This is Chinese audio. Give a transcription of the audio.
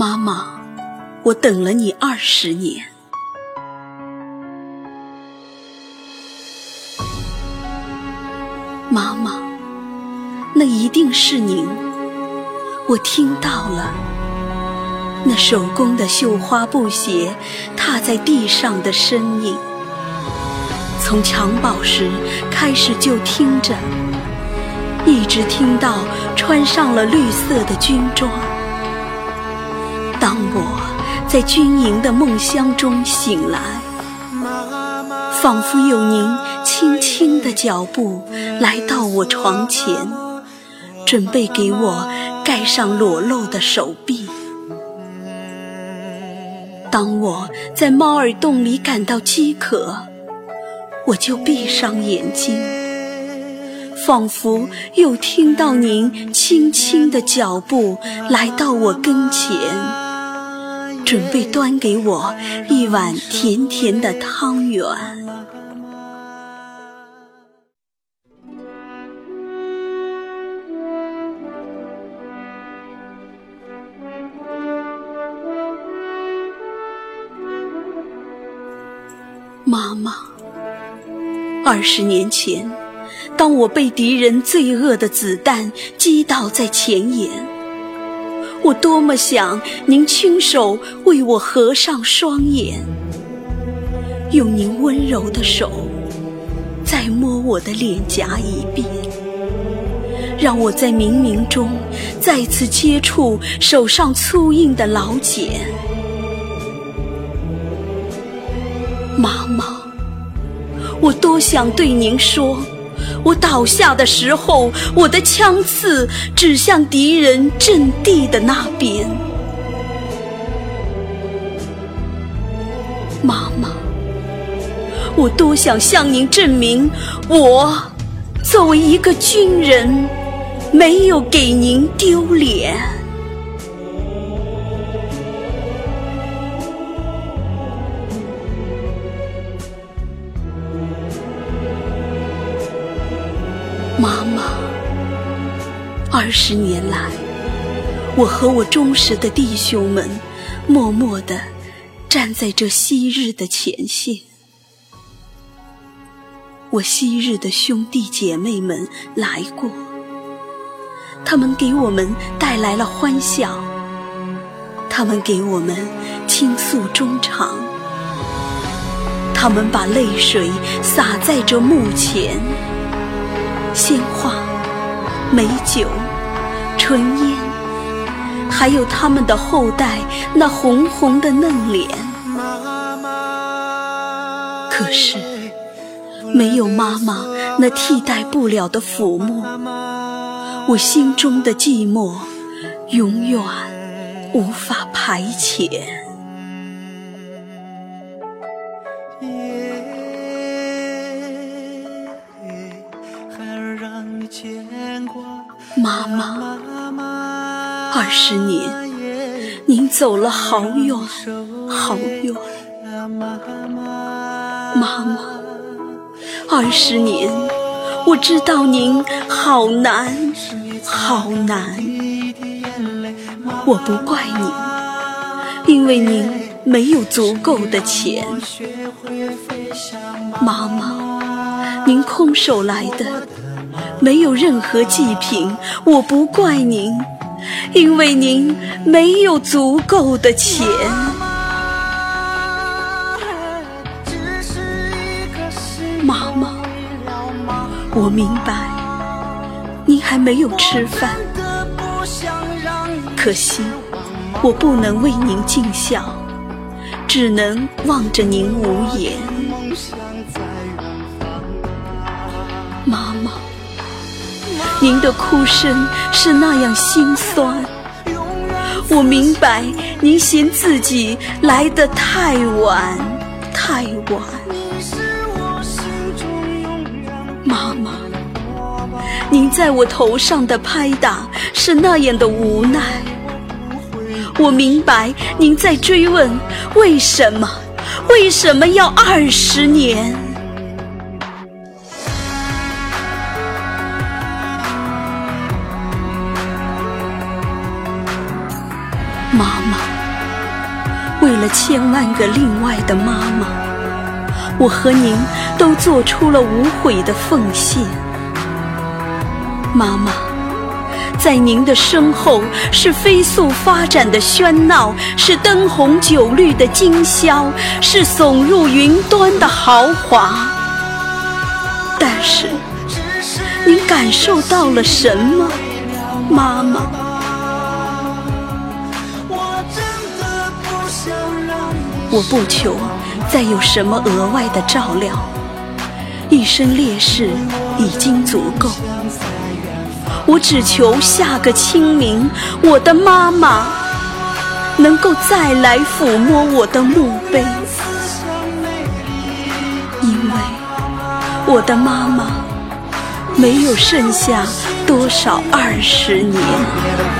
妈妈，我等了你二十年。妈妈，那一定是您，我听到了。那手工的绣花布鞋踏在地上的声音，从襁褓时开始就听着，一直听到穿上了绿色的军装。当我在军营的梦乡中醒来，仿佛有您轻轻的脚步来到我床前，准备给我盖上裸露的手臂。当我在猫耳洞里感到饥渴，我就闭上眼睛，仿佛又听到您轻轻的脚步来到我跟前，准备端给我一碗甜甜的汤圆。妈妈，二十年前，当我被敌人罪恶的子弹击倒在前沿，我多么想您亲手为我合上双眼，用您温柔的手再摸我的脸颊一遍，让我在冥冥中再次接触手上粗硬的老茧。妈妈，我多想对您说，我倒下的时候，我的枪刺指向敌人阵地的那边。妈妈，我多想向您证明，我作为一个军人，没有给您丢脸。妈妈，二十年来，我和我忠实的弟兄们，默默地站在这昔日的前线。我昔日的兄弟姐妹们来过，他们给我们带来了欢笑，他们给我们倾诉衷肠，他们把泪水洒在这墓前。鲜花、美酒、醇烟，还有他们的后代那红红的嫩脸。可是，没有妈妈那替代不了的抚摸，我心中的寂寞永远无法排遣。妈妈，二十年，您走了好远好远。妈妈，二十年，我知道您好难好难。我不怪您，因为您没有足够的钱。妈妈，您空手来的。没有任何祭品，我不怪您，因为您没有足够的钱。妈妈，我明白，您还没有吃饭，可惜我不能为您尽孝，只能望着您无言。您的哭声是那样心酸，我明白您嫌自己来得太晚，太晚。妈妈，您在我头上的拍打是那样的无奈，我明白您在追问为什么，为什么要二十年。妈妈，为了千万个另外的妈妈，我和您都做出了无悔的奉献。妈妈，在您的身后是飞速发展的喧闹，是灯红酒绿的今宵，是耸入云端的豪华。但是，您感受到了什么，妈妈？我不求再有什么额外的照料，一身烈士已经足够。我只求下个清明，我的妈妈能够再来抚摸我的墓碑，因为我的妈妈没有剩下多少二十年。